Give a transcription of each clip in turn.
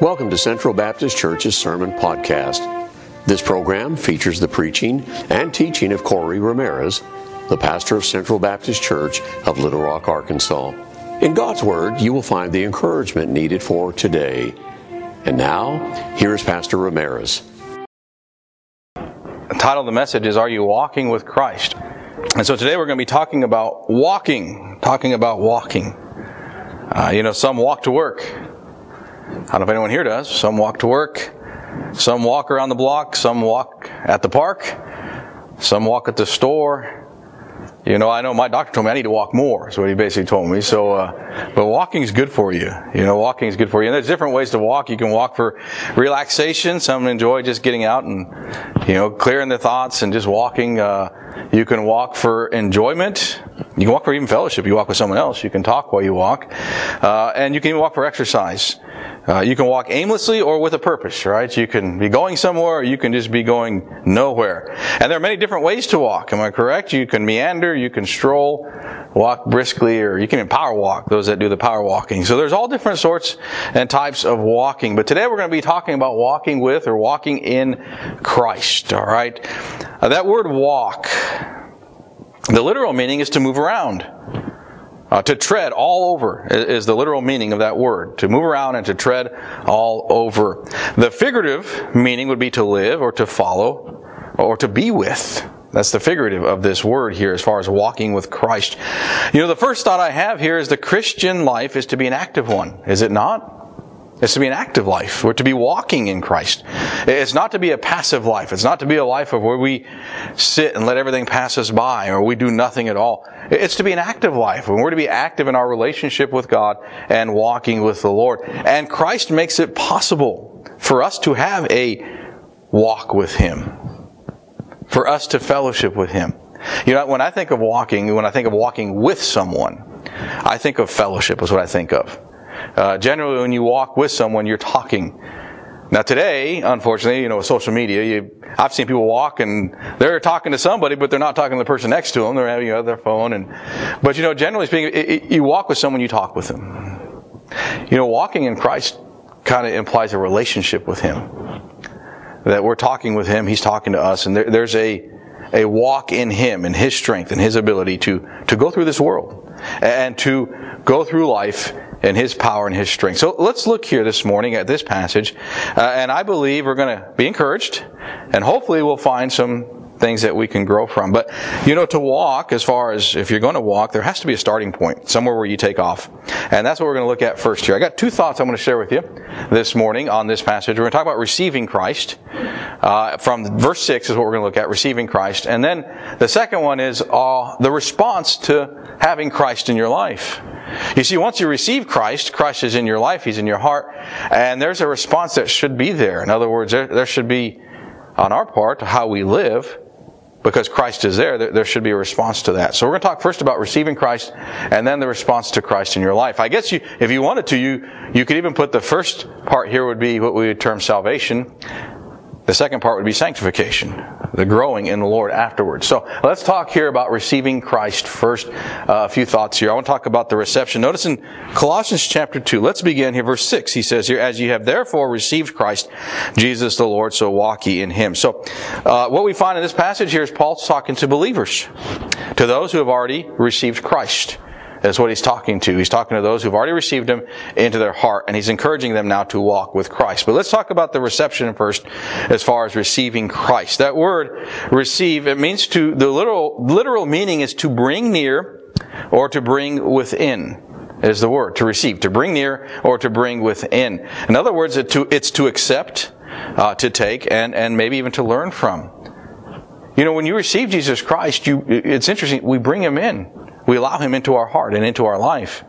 Welcome to Central Baptist Church's Sermon Podcast. This program features the preaching and teaching of Corey Ramirez, the pastor of Central Baptist Church of Little Rock, Arkansas. In God's Word, you will find the encouragement needed for today. And now, here is Pastor Ramirez. The title of the message is Are You Walking with Christ? And so today we're going to be talking about walking, talking about walking. Uh, you know, some walk to work, I don't know if anyone here does. Some walk to work. Some walk around the block. Some walk at the park. Some walk at the store. You know, I know my doctor told me I need to walk more. Is what he basically told me. So, uh, but walking is good for you. You know, walking is good for you. And there's different ways to walk. You can walk for relaxation. Some enjoy just getting out and, you know, clearing their thoughts and just walking. Uh, you can walk for enjoyment. You can walk for even fellowship. You walk with someone else. You can talk while you walk, uh, and you can even walk for exercise. Uh, you can walk aimlessly or with a purpose, right? You can be going somewhere or you can just be going nowhere. And there are many different ways to walk, am I correct? You can meander, you can stroll, walk briskly, or you can even power walk, those that do the power walking. So there's all different sorts and types of walking. But today we're going to be talking about walking with or walking in Christ, alright? Uh, that word walk, the literal meaning is to move around. Uh, to tread all over is the literal meaning of that word. To move around and to tread all over. The figurative meaning would be to live or to follow or to be with. That's the figurative of this word here as far as walking with Christ. You know, the first thought I have here is the Christian life is to be an active one, is it not? It's to be an active life. We're to be walking in Christ. It's not to be a passive life. It's not to be a life of where we sit and let everything pass us by or we do nothing at all. It's to be an active life. And we're to be active in our relationship with God and walking with the Lord. And Christ makes it possible for us to have a walk with Him. For us to fellowship with Him. You know, when I think of walking, when I think of walking with someone, I think of fellowship is what I think of. Uh, generally, when you walk with someone, you're talking. Now today, unfortunately, you know, with social media, you, I've seen people walk and they're talking to somebody, but they're not talking to the person next to them. They're having you know, their phone and, but you know, generally speaking, it, it, you walk with someone, you talk with them. You know, walking in Christ kind of implies a relationship with Him. That we're talking with Him, He's talking to us, and there, there's a, a walk in Him, in His strength, and His ability to, to go through this world and to go through life and His power and His strength. So let's look here this morning at this passage, uh, and I believe we're going to be encouraged, and hopefully we'll find some things that we can grow from. But, you know, to walk, as far as if you're going to walk, there has to be a starting point, somewhere where you take off. And that's what we're going to look at first here. I got two thoughts I'm going to share with you this morning on this passage. We're going to talk about receiving Christ. Uh, from verse 6 is what we're going to look at, receiving Christ. And then the second one is uh, the response to having Christ in your life. You see, once you receive Christ, Christ is in your life, He's in your heart, and there's a response that should be there. In other words, there, there should be, on our part, how we live, because Christ is there, there should be a response to that. So we're going to talk first about receiving Christ and then the response to Christ in your life. I guess you, if you wanted to, you, you could even put the first part here would be what we would term salvation. The second part would be sanctification, the growing in the Lord afterwards. So let's talk here about receiving Christ first. Uh, a few thoughts here. I want to talk about the reception. Notice in Colossians chapter 2, let's begin here, verse 6. He says here, As you have therefore received Christ, Jesus the Lord, so walk ye in him. So uh, what we find in this passage here is Paul's talking to believers, to those who have already received Christ. That's what he's talking to. He's talking to those who've already received him into their heart, and he's encouraging them now to walk with Christ. But let's talk about the reception first as far as receiving Christ. That word receive, it means to, the literal, literal meaning is to bring near or to bring within is the word to receive, to bring near or to bring within. In other words, it to, it's to accept, uh, to take, and, and maybe even to learn from. You know, when you receive Jesus Christ, you, it's interesting, we bring him in. We allow Him into our heart and into our life.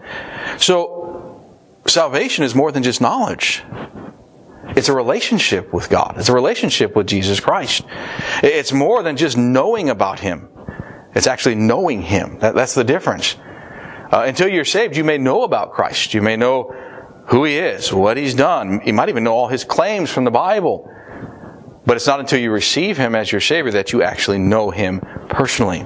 So, salvation is more than just knowledge. It's a relationship with God. It's a relationship with Jesus Christ. It's more than just knowing about Him. It's actually knowing Him. That, that's the difference. Uh, until you're saved, you may know about Christ. You may know who He is, what He's done. You might even know all His claims from the Bible. But it's not until you receive Him as your Savior that you actually know Him personally.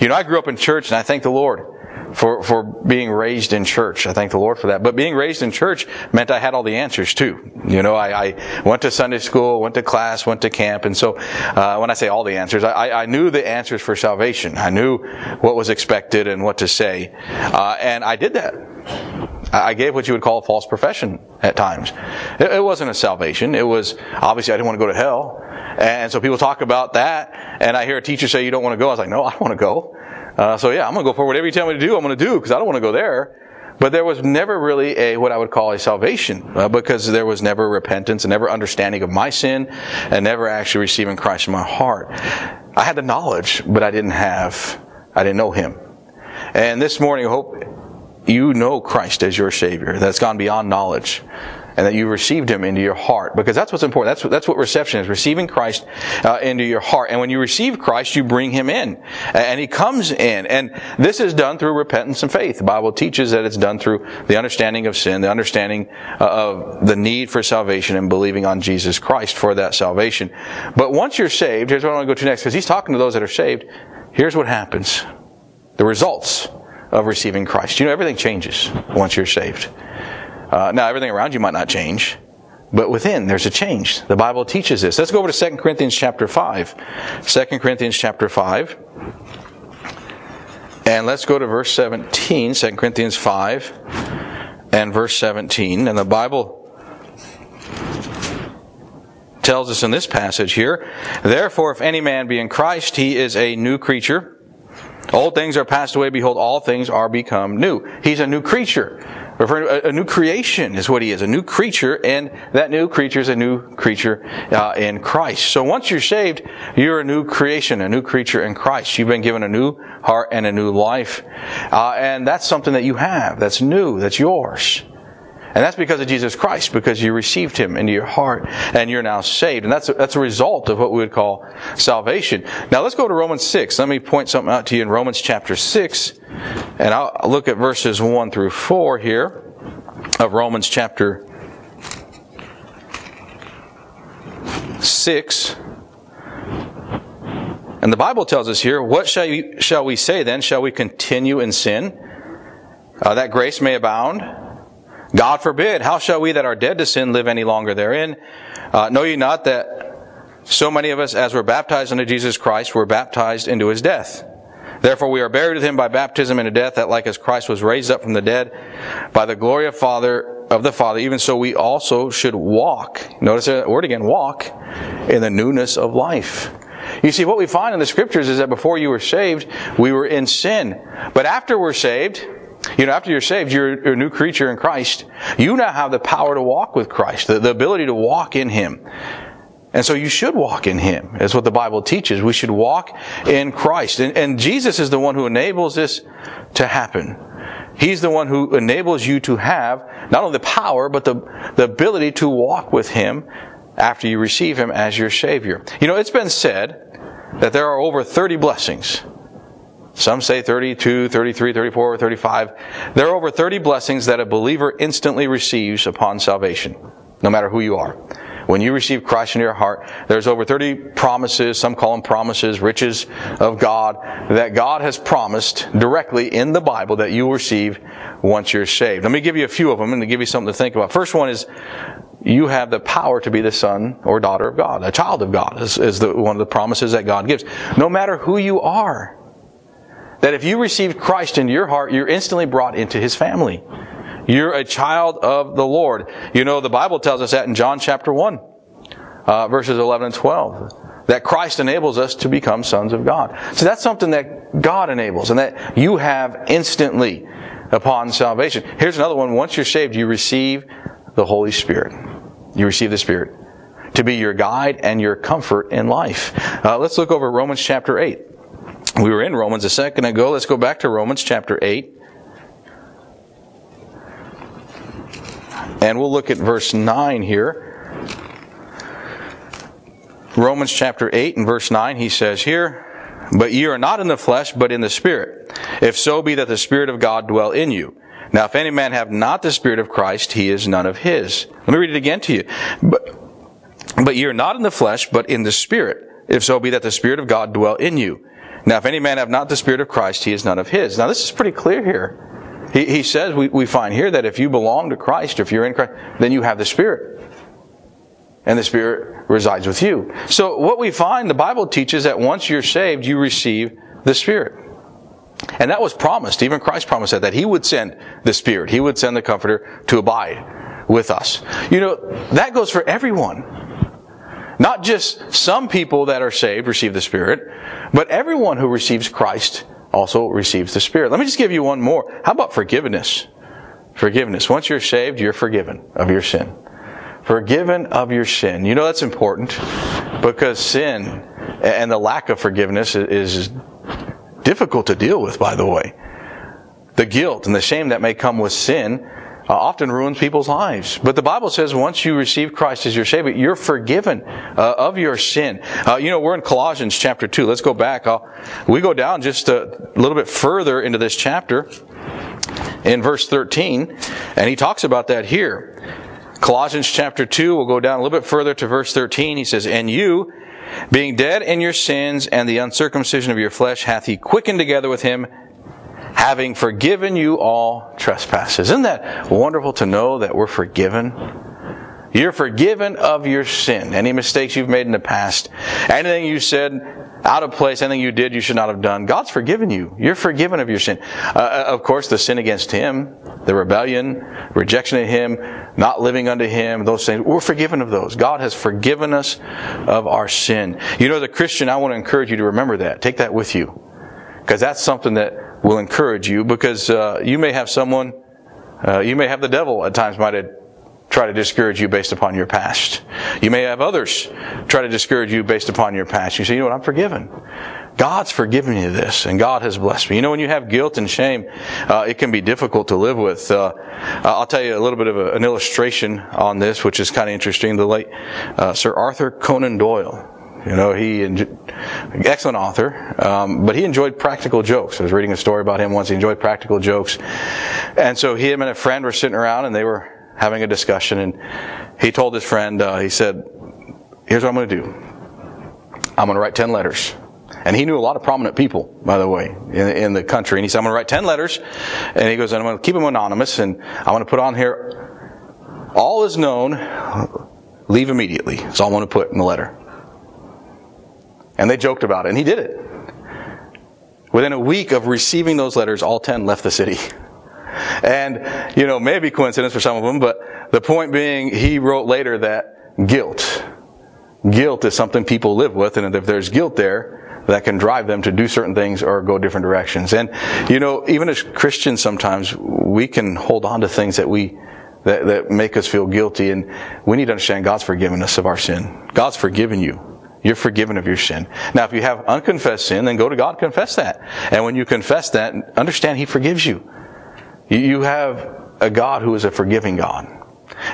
You know, I grew up in church and I thank the Lord for, for being raised in church. I thank the Lord for that. But being raised in church meant I had all the answers too. You know, I, I went to Sunday school, went to class, went to camp, and so uh, when I say all the answers, I, I knew the answers for salvation. I knew what was expected and what to say, uh, and I did that. I gave what you would call a false profession at times. It, wasn't a salvation. It was obviously I didn't want to go to hell, and so people talk about that, and I hear a teacher say you don't want to go. I was like, no, I don't want to go. Uh, so yeah, I'm going to go for whatever you tell me to do. I'm going to do because I don't want to go there. But there was never really a what I would call a salvation uh, because there was never repentance and never understanding of my sin and never actually receiving Christ in my heart. I had the knowledge, but I didn't have, I didn't know Him. And this morning, I hope you know Christ as your Savior. That's gone beyond knowledge and that you received him into your heart because that's what's important. That's what, that's what reception is receiving christ uh, into your heart. And when you receive christ you bring him in and he comes in. And this is done through repentance and faith. The bible teaches that it's done through the understanding of sin the understanding uh, of the need for salvation and believing on jesus christ for that salvation. But once you're saved here's what i want to go to next because he's talking to those that are saved. Here's what happens. The results of receiving christ you know everything changes once you're saved uh, now, everything around you might not change, but within there's a change. The Bible teaches this. Let's go over to 2 Corinthians chapter 5. 2 Corinthians chapter 5. And let's go to verse 17, 2 Corinthians 5 and verse 17. And the Bible tells us in this passage here, Therefore, if any man be in Christ, he is a new creature. Old things are passed away. Behold, all things are become new. He's a new creature. A, new creation is what he is, a new creature, and that new creature is a new creature uh, in Christ. So once you're saved, you're a new creation, a new creature in Christ. You've been given a new heart and a new life. Uh, and that's something that you have, that's new, that's yours. And that's because of Jesus Christ, because you received Him into your heart and you're now saved. And that's a, that's a result of what we would call salvation. Now let's go to Romans 6. Let me point something out to you in Romans chapter 6. And I'll look at verses 1 through 4 here of Romans chapter 6. And the Bible tells us here, what shall, you, shall we say then? Shall we continue in sin? Uh, that grace may abound? God forbid, how shall we that are dead to sin live any longer therein? Uh, know ye not that so many of us, as were baptized into Jesus Christ, were baptized into his death? Therefore we are buried with him by baptism into death, that like as Christ was raised up from the dead by the glory of Father of the Father, even so we also should walk. Notice that word again, walk in the newness of life. You see, what we find in the scriptures is that before you were saved, we were in sin. But after we're saved, you know, after you're saved, you're a new creature in Christ. You now have the power to walk with Christ, the, the ability to walk in Him. And so you should walk in Him. That's what the Bible teaches. We should walk in Christ. And, and, Jesus is the one who enables this to happen. He's the one who enables you to have not only the power, but the, the ability to walk with Him after you receive Him as your Savior. You know, it's been said that there are over 30 blessings some say 32, 33, 34, 35. There are over 30 blessings that a believer instantly receives upon salvation, no matter who you are. When you receive Christ in your heart, there's over 30 promises, some call them promises, riches of God, that God has promised directly in the Bible that you will receive once you're saved. Let me give you a few of them and to give you something to think about. First one is you have the power to be the son or daughter of God. A child of God is, is the, one of the promises that God gives. No matter who you are, that if you receive Christ into your heart, you're instantly brought into His family. You're a child of the Lord. You know, the Bible tells us that in John chapter 1, uh, verses 11 and 12 that Christ enables us to become sons of God. So that's something that God enables and that you have instantly upon salvation. Here's another one. Once you're saved, you receive the Holy Spirit. You receive the Spirit to be your guide and your comfort in life. Uh, let's look over Romans chapter 8. We were in Romans a second ago. Let's go back to Romans chapter 8. And we'll look at verse 9 here. Romans chapter 8 and verse 9, he says here, But ye are not in the flesh, but in the Spirit, if so be that the Spirit of God dwell in you. Now, if any man have not the Spirit of Christ, he is none of his. Let me read it again to you. But, but ye are not in the flesh, but in the Spirit, if so be that the Spirit of God dwell in you. Now, if any man have not the Spirit of Christ, he is none of his. Now, this is pretty clear here. He, he says, we, we find here that if you belong to Christ, if you're in Christ, then you have the Spirit. And the Spirit resides with you. So, what we find, the Bible teaches that once you're saved, you receive the Spirit. And that was promised. Even Christ promised that, that He would send the Spirit. He would send the Comforter to abide with us. You know, that goes for everyone. Not just some people that are saved receive the Spirit, but everyone who receives Christ also receives the Spirit. Let me just give you one more. How about forgiveness? Forgiveness. Once you're saved, you're forgiven of your sin. Forgiven of your sin. You know that's important because sin and the lack of forgiveness is difficult to deal with, by the way. The guilt and the shame that may come with sin uh, often ruins people's lives. But the Bible says once you receive Christ as your Savior, you're forgiven uh, of your sin. Uh, you know, we're in Colossians chapter 2. Let's go back. I'll, we go down just a little bit further into this chapter in verse 13, and he talks about that here. Colossians chapter 2, we'll go down a little bit further to verse 13. He says, And you, being dead in your sins and the uncircumcision of your flesh, hath he quickened together with him, having forgiven you all trespasses. Isn't that wonderful to know that we're forgiven? You're forgiven of your sin. Any mistakes you've made in the past, anything you said out of place, anything you did you should not have done, God's forgiven you. You're forgiven of your sin. Uh, uh of course, the sin against Him, the rebellion, rejection of Him, not living unto Him, those things, we're forgiven of those. God has forgiven us of our sin. You know, the Christian, I want to encourage you to remember that. Take that with you. Because that's something that will encourage you because uh, you may have someone, uh, you may have the devil at times might try to discourage you based upon your past. You may have others try to discourage you based upon your past. You say, you know what, I'm forgiven. God's forgiven me this, and God has blessed me. You know, when you have guilt and shame, uh, it can be difficult to live with. Uh, I'll tell you a little bit of a, an illustration on this, which is kind of interesting. The late uh, Sir Arthur Conan Doyle. You know, he excellent author, um, but he enjoyed practical jokes. I was reading a story about him once. He enjoyed practical jokes, and so he and a friend were sitting around, and they were having a discussion, and he told his friend, uh, he said, "Here's what I'm going to do. I'm going to write ten letters." And he knew a lot of prominent people, by the way, in, in the country. And he said, "I'm going to write ten letters," and he goes, "I'm going to keep them anonymous, and I'm going to put on here, all is known. Leave immediately." That's all I want to put in the letter. And they joked about it, and he did it. Within a week of receiving those letters, all ten left the city. And, you know, maybe coincidence for some of them, but the point being, he wrote later that guilt. Guilt is something people live with, and if there's guilt there, that can drive them to do certain things or go different directions. And, you know, even as Christians sometimes, we can hold on to things that we, that, that make us feel guilty, and we need to understand God's forgiven us of our sin. God's forgiven you. You're forgiven of your sin. Now, if you have unconfessed sin, then go to God, confess that. And when you confess that, understand He forgives you. You have a God who is a forgiving God.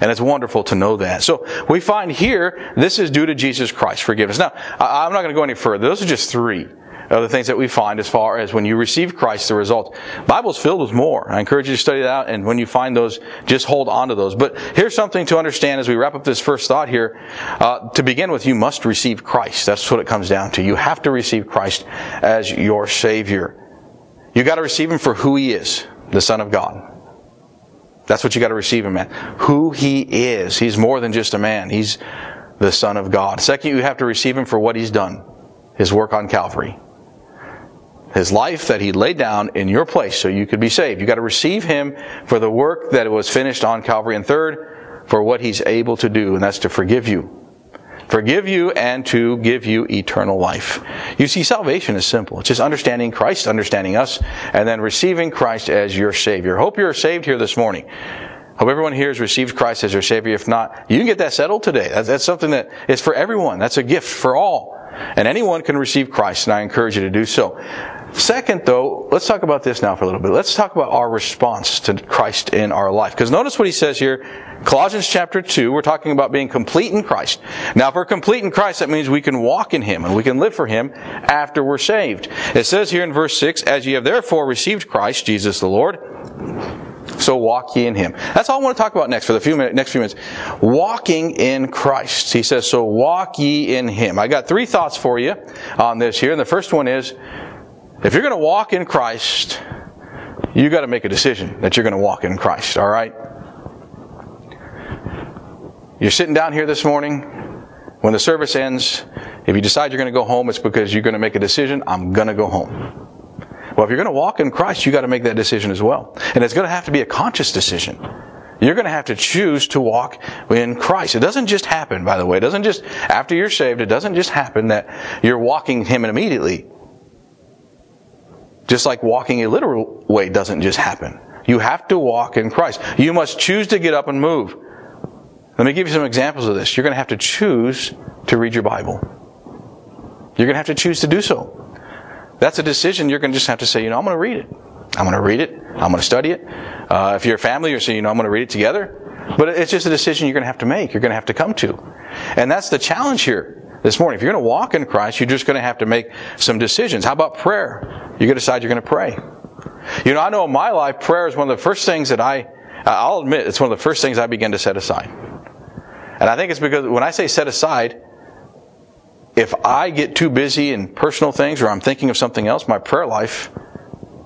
And it's wonderful to know that. So we find here, this is due to Jesus Christ, forgiveness. Now, I'm not going to go any further. Those are just three the things that we find as far as when you receive Christ, the result. Bible's filled with more. I encourage you to study that out, and when you find those, just hold on to those. But here's something to understand as we wrap up this first thought here. Uh, to begin with, you must receive Christ. That's what it comes down to. You have to receive Christ as your Savior. You got to receive Him for who He is the Son of God. That's what you got to receive him at. Who he is. He's more than just a man. He's the Son of God. Second, you have to receive him for what he's done. His work on Calvary. His life that he laid down in your place so you could be saved. You got to receive him for the work that was finished on Calvary. And third, for what he's able to do, and that's to forgive you forgive you and to give you eternal life. You see, salvation is simple. It's just understanding Christ, understanding us, and then receiving Christ as your Savior. Hope you're saved here this morning. Hope everyone here has received Christ as their Savior. If not, you can get that settled today. That's, that's something that is for everyone. That's a gift for all. And anyone can receive Christ, and I encourage you to do so. Second, though, let's talk about this now for a little bit. Let's talk about our response to Christ in our life. Because notice what he says here, Colossians chapter 2, we're talking about being complete in Christ. Now, if we're complete in Christ, that means we can walk in Him and we can live for Him after we're saved. It says here in verse 6, As ye have therefore received Christ, Jesus the Lord, so walk ye in him. That's all I want to talk about next for the few minutes, next few minutes. Walking in Christ. He says, so walk ye in him. I got three thoughts for you on this here. And the first one is, if you're going to walk in Christ, you got to make a decision that you're going to walk in Christ, all right? You're sitting down here this morning. When the service ends, if you decide you're going to go home, it's because you're going to make a decision, I'm going to go home. Well, if you're going to walk in Christ, you got to make that decision as well. And it's going to have to be a conscious decision. You're going to have to choose to walk in Christ. It doesn't just happen, by the way. It doesn't just, after you're saved, it doesn't just happen that you're walking Him immediately. Just like walking a literal way doesn't just happen. You have to walk in Christ. You must choose to get up and move. Let me give you some examples of this. You're going to have to choose to read your Bible. You're going to have to choose to do so. That's a decision you're going to just have to say, you know, I'm going to read it. I'm going to read it. I'm going to study it. Uh, if you're a family, you're saying, you know, I'm going to read it together. But it's just a decision you're going to have to make. You're going to have to come to. And that's the challenge here this morning. If you're going to walk in Christ, you're just going to have to make some decisions. How about prayer? You're going to decide you're going to pray. You know, I know in my life, prayer is one of the first things that I, I'll admit, it's one of the first things I begin to set aside. And I think it's because when I say set aside, if I get too busy in personal things or I'm thinking of something else, my prayer life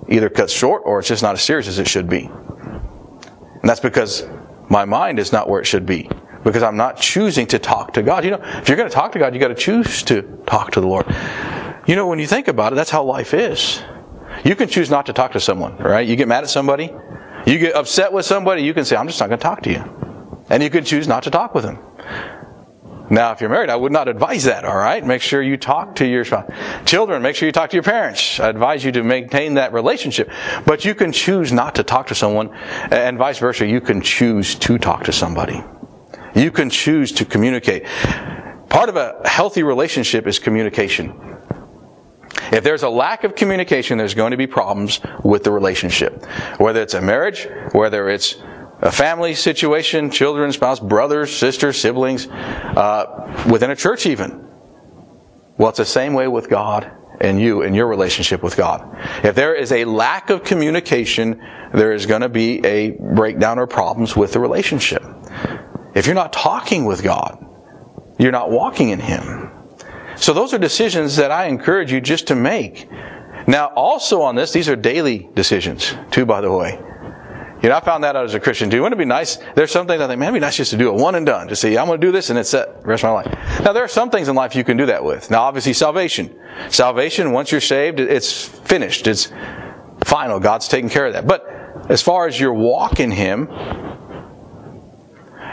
either cuts short or it's just not as serious as it should be. And that's because my mind is not where it should be. Because I'm not choosing to talk to God. You know, if you're going to talk to God, you got to choose to talk to the Lord. You know, when you think about it, that's how life is. You can choose not to talk to someone, right? You get mad at somebody, you get upset with somebody, you can say, I'm just not going to talk to you. And you can choose not to talk with them. Now, if you're married, I would not advise that, all right? Make sure you talk to your children. Make sure you talk to your parents. I advise you to maintain that relationship. But you can choose not to talk to someone, and vice versa. You can choose to talk to somebody. You can choose to communicate. Part of a healthy relationship is communication. If there's a lack of communication, there's going to be problems with the relationship. Whether it's a marriage, whether it's a family situation, children, spouse, brothers, sisters, siblings, uh, within a church even. Well, it's the same way with God and you and your relationship with God. If there is a lack of communication, there is going to be a breakdown or problems with the relationship. If you're not talking with God, you're not walking in Him. So those are decisions that I encourage you just to make. Now, also on this, these are daily decisions, too, by the way. You know, I found that out as a Christian too. Wouldn't it be nice? There's some things I think, man, it'd be nice just to do it one and done. Just say, I'm going to do this and it's the rest of my life. Now, there are some things in life you can do that with. Now, obviously, salvation. Salvation, once you're saved, it's finished. It's final. God's taking care of that. But as far as your walk in Him,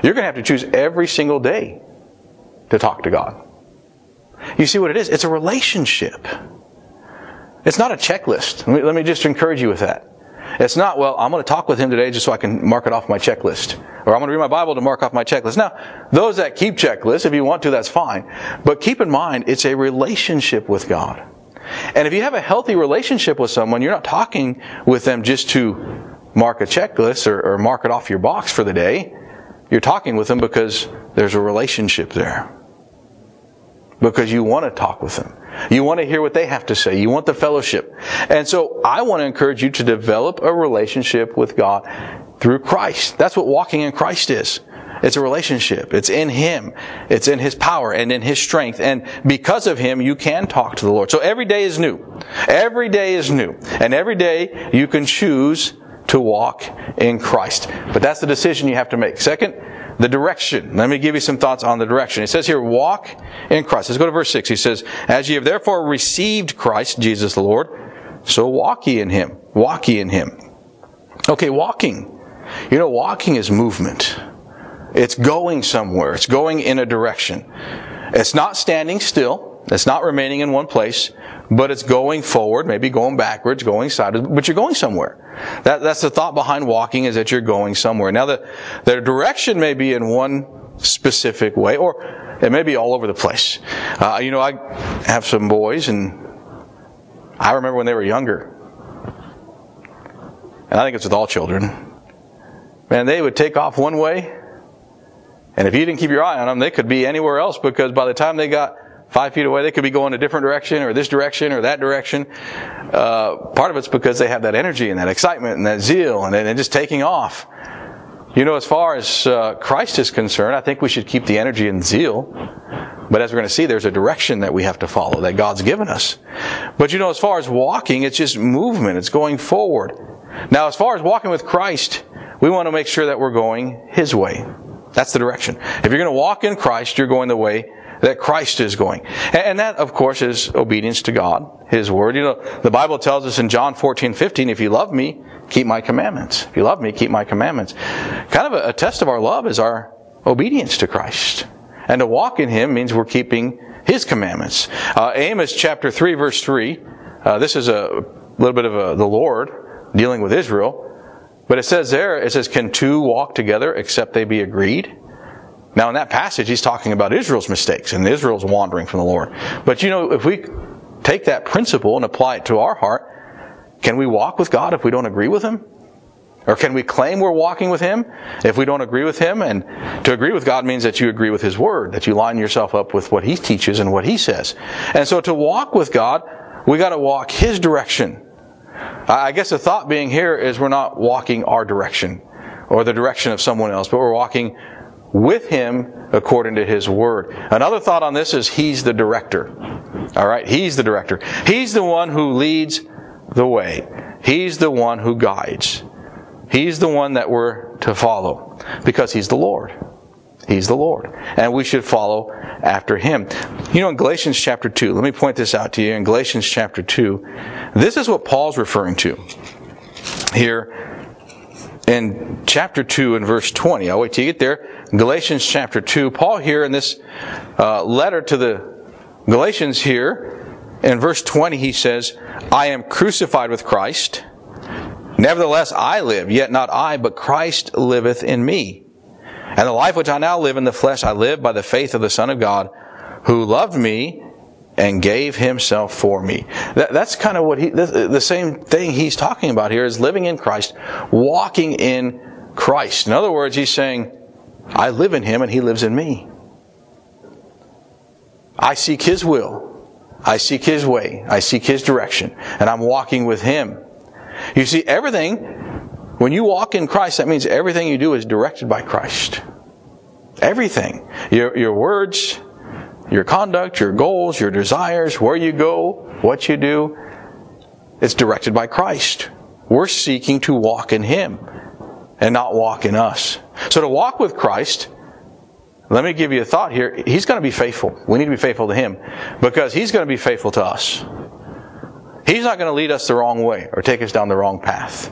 you're going to have to choose every single day to talk to God. You see what it is? It's a relationship. It's not a checklist. Let me, let me just encourage you with that. It's not, well, I'm going to talk with him today just so I can mark it off my checklist. Or I'm going to read my Bible to mark off my checklist. Now, those that keep checklists, if you want to, that's fine. But keep in mind, it's a relationship with God. And if you have a healthy relationship with someone, you're not talking with them just to mark a checklist or, or mark it off your box for the day. You're talking with them because there's a relationship there. Because you want to talk with them. You want to hear what they have to say. You want the fellowship. And so I want to encourage you to develop a relationship with God through Christ. That's what walking in Christ is. It's a relationship. It's in Him. It's in His power and in His strength. And because of Him, you can talk to the Lord. So every day is new. Every day is new. And every day you can choose to walk in Christ. But that's the decision you have to make. Second, the direction. Let me give you some thoughts on the direction. It says here, walk in Christ. Let's go to verse 6. He says, As ye have therefore received Christ, Jesus the Lord, so walk ye in him. Walk ye in him. Okay, walking. You know, walking is movement. It's going somewhere. It's going in a direction. It's not standing still. It's not remaining in one place, but it's going forward, maybe going backwards, going sideways, but you're going somewhere. That, that's the thought behind walking is that you're going somewhere. Now the, the direction may be in one specific way, or it may be all over the place. Uh, you know, I have some boys and I remember when they were younger. And I think it's with all children. Man, they would take off one way, and if you didn't keep your eye on them, they could be anywhere else because by the time they got five feet away, they could be going a different direction or this direction or that direction. Uh, part of it's because they have that energy and that excitement and that zeal and, and just taking off. You know, as far as uh, Christ is concerned, I think we should keep the energy and zeal. But as we're going to see, there's a direction that we have to follow that God's given us. But you know, as far as walking, it's just movement. It's going forward. Now, as far as walking with Christ, we want to make sure that we're going His way. That's the direction. If you're going to walk in Christ, you're going the way that Christ is going. And that, of course, is obedience to God, His Word. You know, the Bible tells us in John 14, 15, if you love me, keep my commandments. If you love me, keep my commandments. Kind of a, test of our love is our obedience to Christ. And to walk in Him means we're keeping His commandments. Uh, Amos chapter 3 verse 3, uh, this is a little bit of a, the Lord dealing with Israel. But it says there, it says, can two walk together except they be agreed? Now in that passage, he's talking about Israel's mistakes and Israel's wandering from the Lord. But you know, if we take that principle and apply it to our heart, can we walk with God if we don't agree with Him? Or can we claim we're walking with Him if we don't agree with Him? And to agree with God means that you agree with His Word, that you line yourself up with what He teaches and what He says. And so to walk with God, we gotta walk His direction. I guess the thought being here is we're not walking our direction or the direction of someone else, but we're walking with Him according to His Word. Another thought on this is He's the director. Alright, He's the director. He's the one who leads the way. He's the one who guides. He's the one that we're to follow because He's the Lord. He's the Lord. And we should follow after Him. You know, in Galatians chapter 2, let me point this out to you. In Galatians chapter 2, this is what Paul's referring to here in chapter 2 and verse 20. I'll wait till you get there. Galatians chapter 2. Paul here in this uh, letter to the Galatians here, in verse 20, he says, I am crucified with Christ. Nevertheless, I live, yet not I, but Christ liveth in me. And the life which I now live in the flesh, I live by the faith of the Son of God, who loved me and gave himself for me. That, that's kind of what he, the, the same thing he's talking about here is living in Christ, walking in Christ. In other words, he's saying, I live in him and he lives in me. I seek his will. I seek His way. I seek His direction. And I'm walking with Him. You see, everything, when you walk in Christ, that means everything you do is directed by Christ. Everything. Your, your words, your conduct, your goals, your desires, where you go, what you do, it's directed by Christ. We're seeking to walk in Him and not walk in us. So to walk with Christ let me give you a thought here. He's going to be faithful. We need to be faithful to Him because He's going to be faithful to us. He's not going to lead us the wrong way or take us down the wrong path.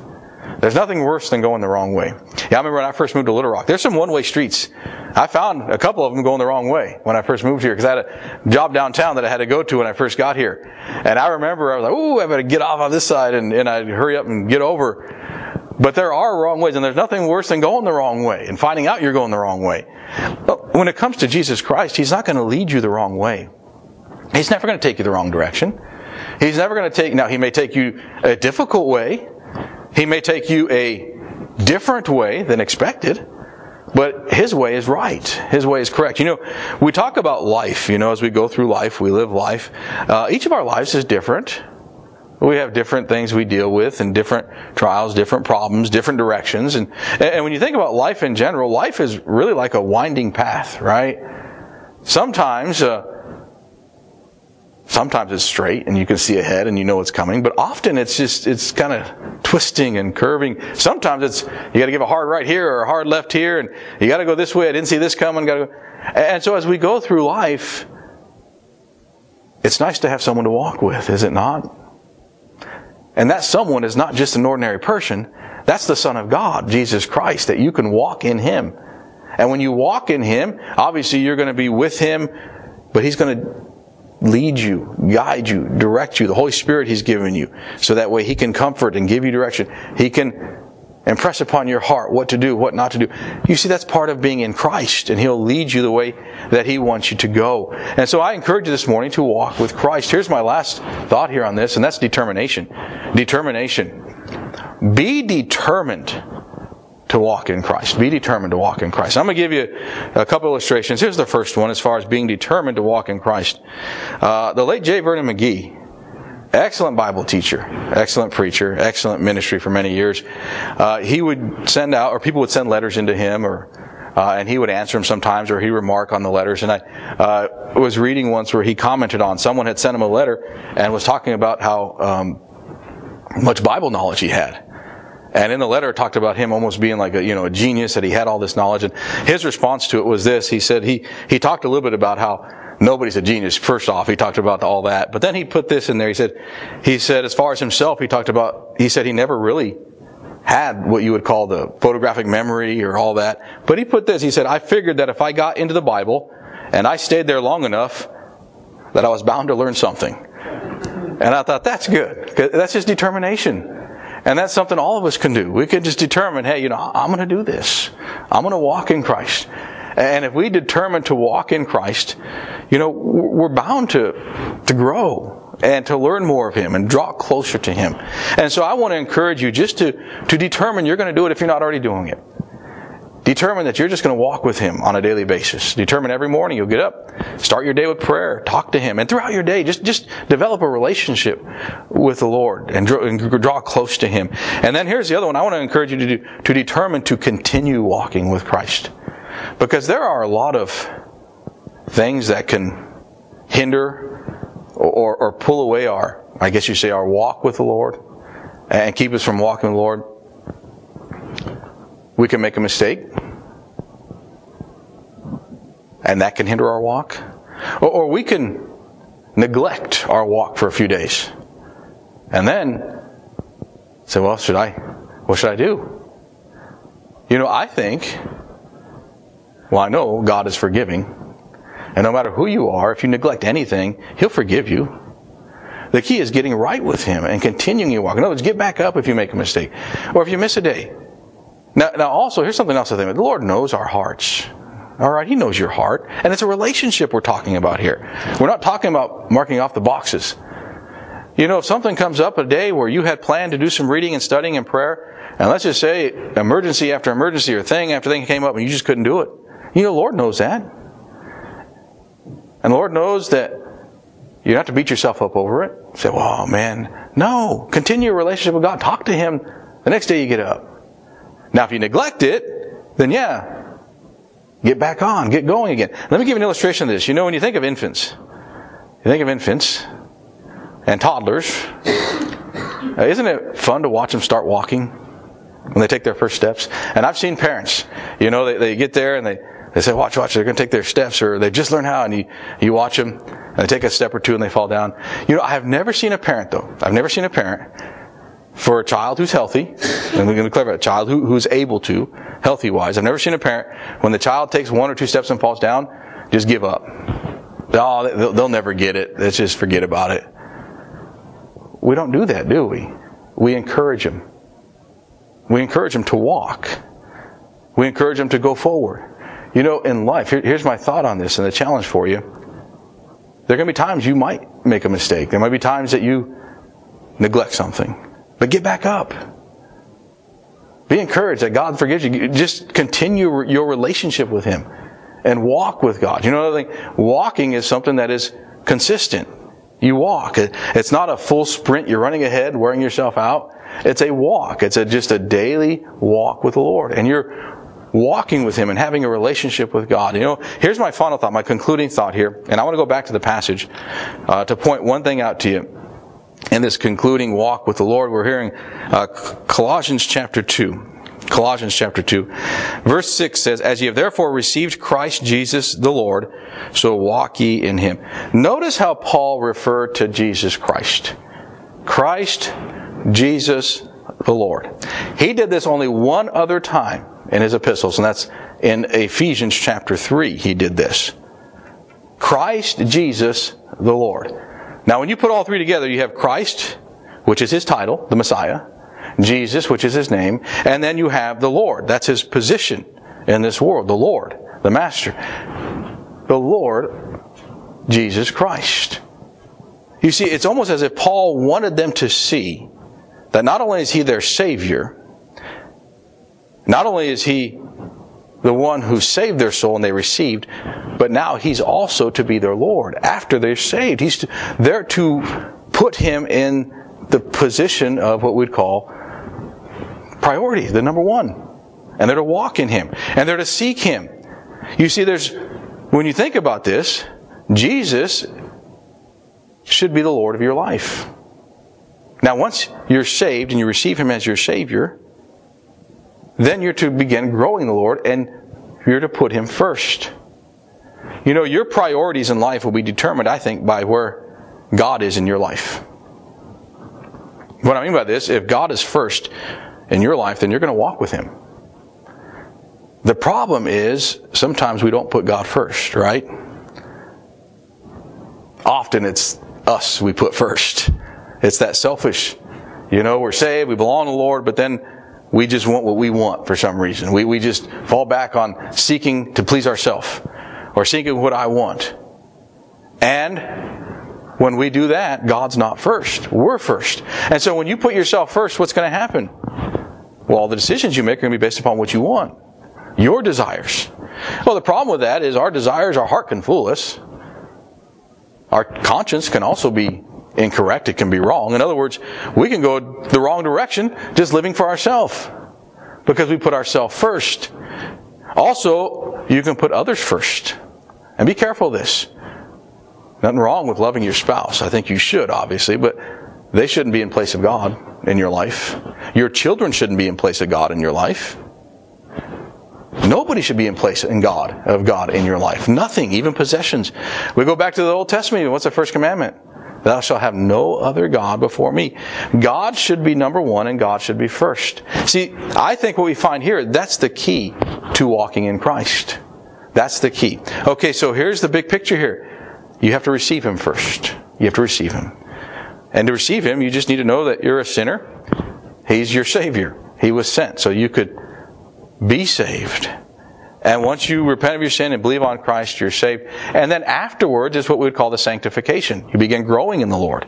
There's nothing worse than going the wrong way. Yeah, I remember when I first moved to Little Rock. There's some one-way streets. I found a couple of them going the wrong way when I first moved here because I had a job downtown that I had to go to when I first got here. And I remember I was like, "Ooh, I better get off on this side," and, and I'd hurry up and get over. But there are wrong ways, and there's nothing worse than going the wrong way and finding out you're going the wrong way. But when it comes to Jesus Christ, He's not going to lead you the wrong way. He's never going to take you the wrong direction. He's never going to take, now He may take you a difficult way. He may take you a different way than expected. But his way is right. His way is correct. You know, we talk about life, you know, as we go through life, we live life. Uh, each of our lives is different. We have different things we deal with and different trials, different problems, different directions. And, and when you think about life in general, life is really like a winding path, right? Sometimes, uh, sometimes it's straight and you can see ahead and you know what's coming, but often it's just, it's kind of twisting and curving. Sometimes it's, you gotta give a hard right here or a hard left here and you gotta go this way. I didn't see this coming. Gotta go. And so as we go through life, it's nice to have someone to walk with, is it not? And that someone is not just an ordinary person. That's the Son of God, Jesus Christ, that you can walk in Him. And when you walk in Him, obviously you're going to be with Him, but He's going to lead you, guide you, direct you. The Holy Spirit He's given you. So that way He can comfort and give you direction. He can impress upon your heart what to do, what not to do. You see, that's part of being in Christ, and He'll lead you the way that He wants you to go. And so I encourage you this morning to walk with Christ. Here's my last thought here on this, and that's determination. Determination. Be determined to walk in Christ. Be determined to walk in Christ. I'm going to give you a couple illustrations. Here's the first one as far as being determined to walk in Christ. Uh, the late J. Vernon McGee excellent Bible teacher, excellent preacher, excellent ministry for many years. Uh, he would send out, or people would send letters into him, or uh, and he would answer them sometimes, or he remark on the letters. And I uh, was reading once where he commented on someone had sent him a letter and was talking about how um, much Bible knowledge he had. And in the letter, it talked about him almost being like a, you know, a genius, that he had all this knowledge. And his response to it was this. He said he, he talked a little bit about how nobody's a genius. First off, he talked about all that. But then he put this in there. He said, he said, as far as himself, he talked about, he said he never really had what you would call the photographic memory or all that. But he put this, he said, I figured that if I got into the Bible and I stayed there long enough, that I was bound to learn something. And I thought, that's good. That's just determination. And that's something all of us can do. We can just determine, hey, you know, I'm going to do this. I'm going to walk in Christ. And if we determine to walk in Christ, you know, we're bound to, to grow and to learn more of Him and draw closer to Him. And so I want to encourage you just to, to determine you're going to do it if you're not already doing it. Determine that you're just going to walk with Him on a daily basis. Determine every morning you'll get up, start your day with prayer, talk to Him, and throughout your day, just, just develop a relationship with the Lord and draw, and draw close to Him. And then here's the other one I want to encourage you to do, to determine to continue walking with Christ. Because there are a lot of things that can hinder or, or pull away our, I guess you say, our walk with the Lord and keep us from walking with the Lord. We can make a mistake, and that can hinder our walk. Or, or we can neglect our walk for a few days, and then say, "Well, should I? What should I do?" You know, I think. Well, I know God is forgiving, and no matter who you are, if you neglect anything, He'll forgive you. The key is getting right with Him and continuing your walk. In other words, get back up if you make a mistake or if you miss a day. Now, now also, here's something else to think about. The Lord knows our hearts. All right, He knows your heart. And it's a relationship we're talking about here. We're not talking about marking off the boxes. You know, if something comes up a day where you had planned to do some reading and studying and prayer, and let's just say emergency after emergency or thing after thing came up and you just couldn't do it. You know, the Lord knows that. And the Lord knows that you don't have to beat yourself up over it. Say, well, man. No. Continue your relationship with God. Talk to Him the next day you get up. Now, if you neglect it, then yeah, get back on, get going again. Let me give you an illustration of this. You know, when you think of infants, you think of infants and toddlers, uh, isn't it fun to watch them start walking when they take their first steps? And I've seen parents, you know, they, they get there and they, they say, watch, watch, they're going to take their steps, or they just learn how, and you, you watch them, and they take a step or two and they fall down. You know, I have never seen a parent, though, I've never seen a parent for a child who's healthy, and we're going to clarify, a child who, who's able to, healthy wise. I've never seen a parent, when the child takes one or two steps and falls down, just give up. Oh, they'll, they'll never get it. Let's just forget about it. We don't do that, do we? We encourage them. We encourage them to walk. We encourage them to go forward. You know, in life, here, here's my thought on this and the challenge for you. There are going to be times you might make a mistake. There might be times that you neglect something. But get back up. Be encouraged that God forgives you. Just continue your relationship with Him and walk with God. You know another thing? Walking is something that is consistent. You walk. It's not a full sprint. You're running ahead, wearing yourself out. It's a walk. It's a, just a daily walk with the Lord. And you're walking with Him and having a relationship with God. You know, here's my final thought, my concluding thought here, and I want to go back to the passage uh, to point one thing out to you. In this concluding walk with the Lord, we're hearing uh, Colossians chapter 2. Colossians chapter 2. Verse 6 says, As ye have therefore received Christ Jesus the Lord, so walk ye in him. Notice how Paul referred to Jesus Christ. Christ, Jesus, the Lord. He did this only one other time in his epistles, and that's in Ephesians chapter 3, he did this. Christ Jesus the Lord. Now, when you put all three together, you have Christ, which is his title, the Messiah, Jesus, which is his name, and then you have the Lord. That's his position in this world, the Lord, the Master. The Lord, Jesus Christ. You see, it's almost as if Paul wanted them to see that not only is he their Savior, not only is he the one who saved their soul and they received, but now he's also to be their Lord after they're saved. He's to, there to put him in the position of what we'd call priority, the number one. And they're to walk in him. And they're to seek him. You see, there's, when you think about this, Jesus should be the Lord of your life. Now, once you're saved and you receive Him as your Savior, then you're to begin growing the Lord and you're to put Him first. You know, your priorities in life will be determined, I think, by where God is in your life. What I mean by this, if God is first in your life, then you're going to walk with Him. The problem is sometimes we don't put God first, right? Often it's us we put first. It's that selfish. You know, we're saved, we belong to the Lord, but then we just want what we want for some reason. We, we just fall back on seeking to please ourselves or seeking what I want. And when we do that, God's not first. We're first. And so when you put yourself first, what's going to happen? Well, all the decisions you make are going to be based upon what you want. Your desires. Well, the problem with that is our desires, our heart can fool us. Our conscience can also be incorrect. It can be wrong. In other words, we can go the wrong direction just living for ourselves because we put ourselves first. Also, you can put others first. And be careful of this. Nothing wrong with loving your spouse. I think you should, obviously, but they shouldn't be in place of God in your life. Your children shouldn't be in place of God in your life. Nobody should be in place in God of God in your life. Nothing, even possessions. We go back to the Old Testament. What's the first commandment? Thou shalt have no other God before me. God should be number one and God should be first. See, I think what we find here, that's the key to walking in Christ. That's the key. Okay, so here's the big picture here. You have to receive Him first. You have to receive Him. And to receive Him, you just need to know that you're a sinner. He's your Savior. He was sent so you could be saved. And once you repent of your sin and believe on Christ, you're saved. And then afterwards is what we would call the sanctification. You begin growing in the Lord.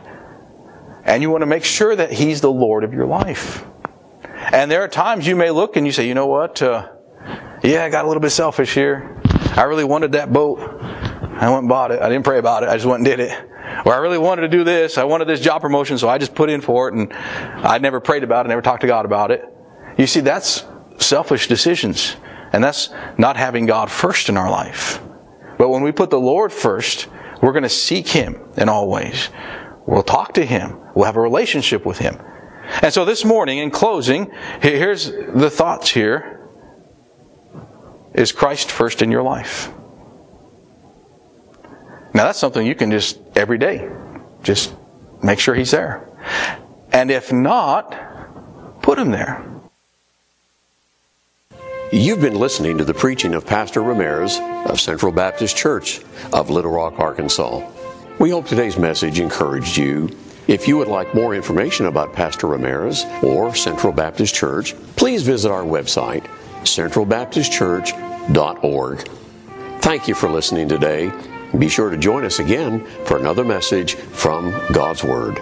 And you want to make sure that He's the Lord of your life. And there are times you may look and you say, you know what? Uh, yeah, I got a little bit selfish here. I really wanted that boat. I went and bought it. I didn't pray about it. I just went and did it. Or I really wanted to do this. I wanted this job promotion, so I just put in for it and I never prayed about it, never talked to God about it. You see, that's selfish decisions. And that's not having God first in our life. But when we put the Lord first, we're going to seek Him in all ways. We'll talk to Him. We'll have a relationship with Him. And so this morning, in closing, here's the thoughts here. Is Christ first in your life? Now that's something you can just every day, just make sure He's there. And if not, put Him there. You've been listening to the preaching of Pastor Ramirez of Central Baptist Church of Little Rock, Arkansas. We hope today's message encouraged you. If you would like more information about Pastor Ramirez or Central Baptist Church, please visit our website, centralbaptistchurch.org. Thank you for listening today. Be sure to join us again for another message from God's Word.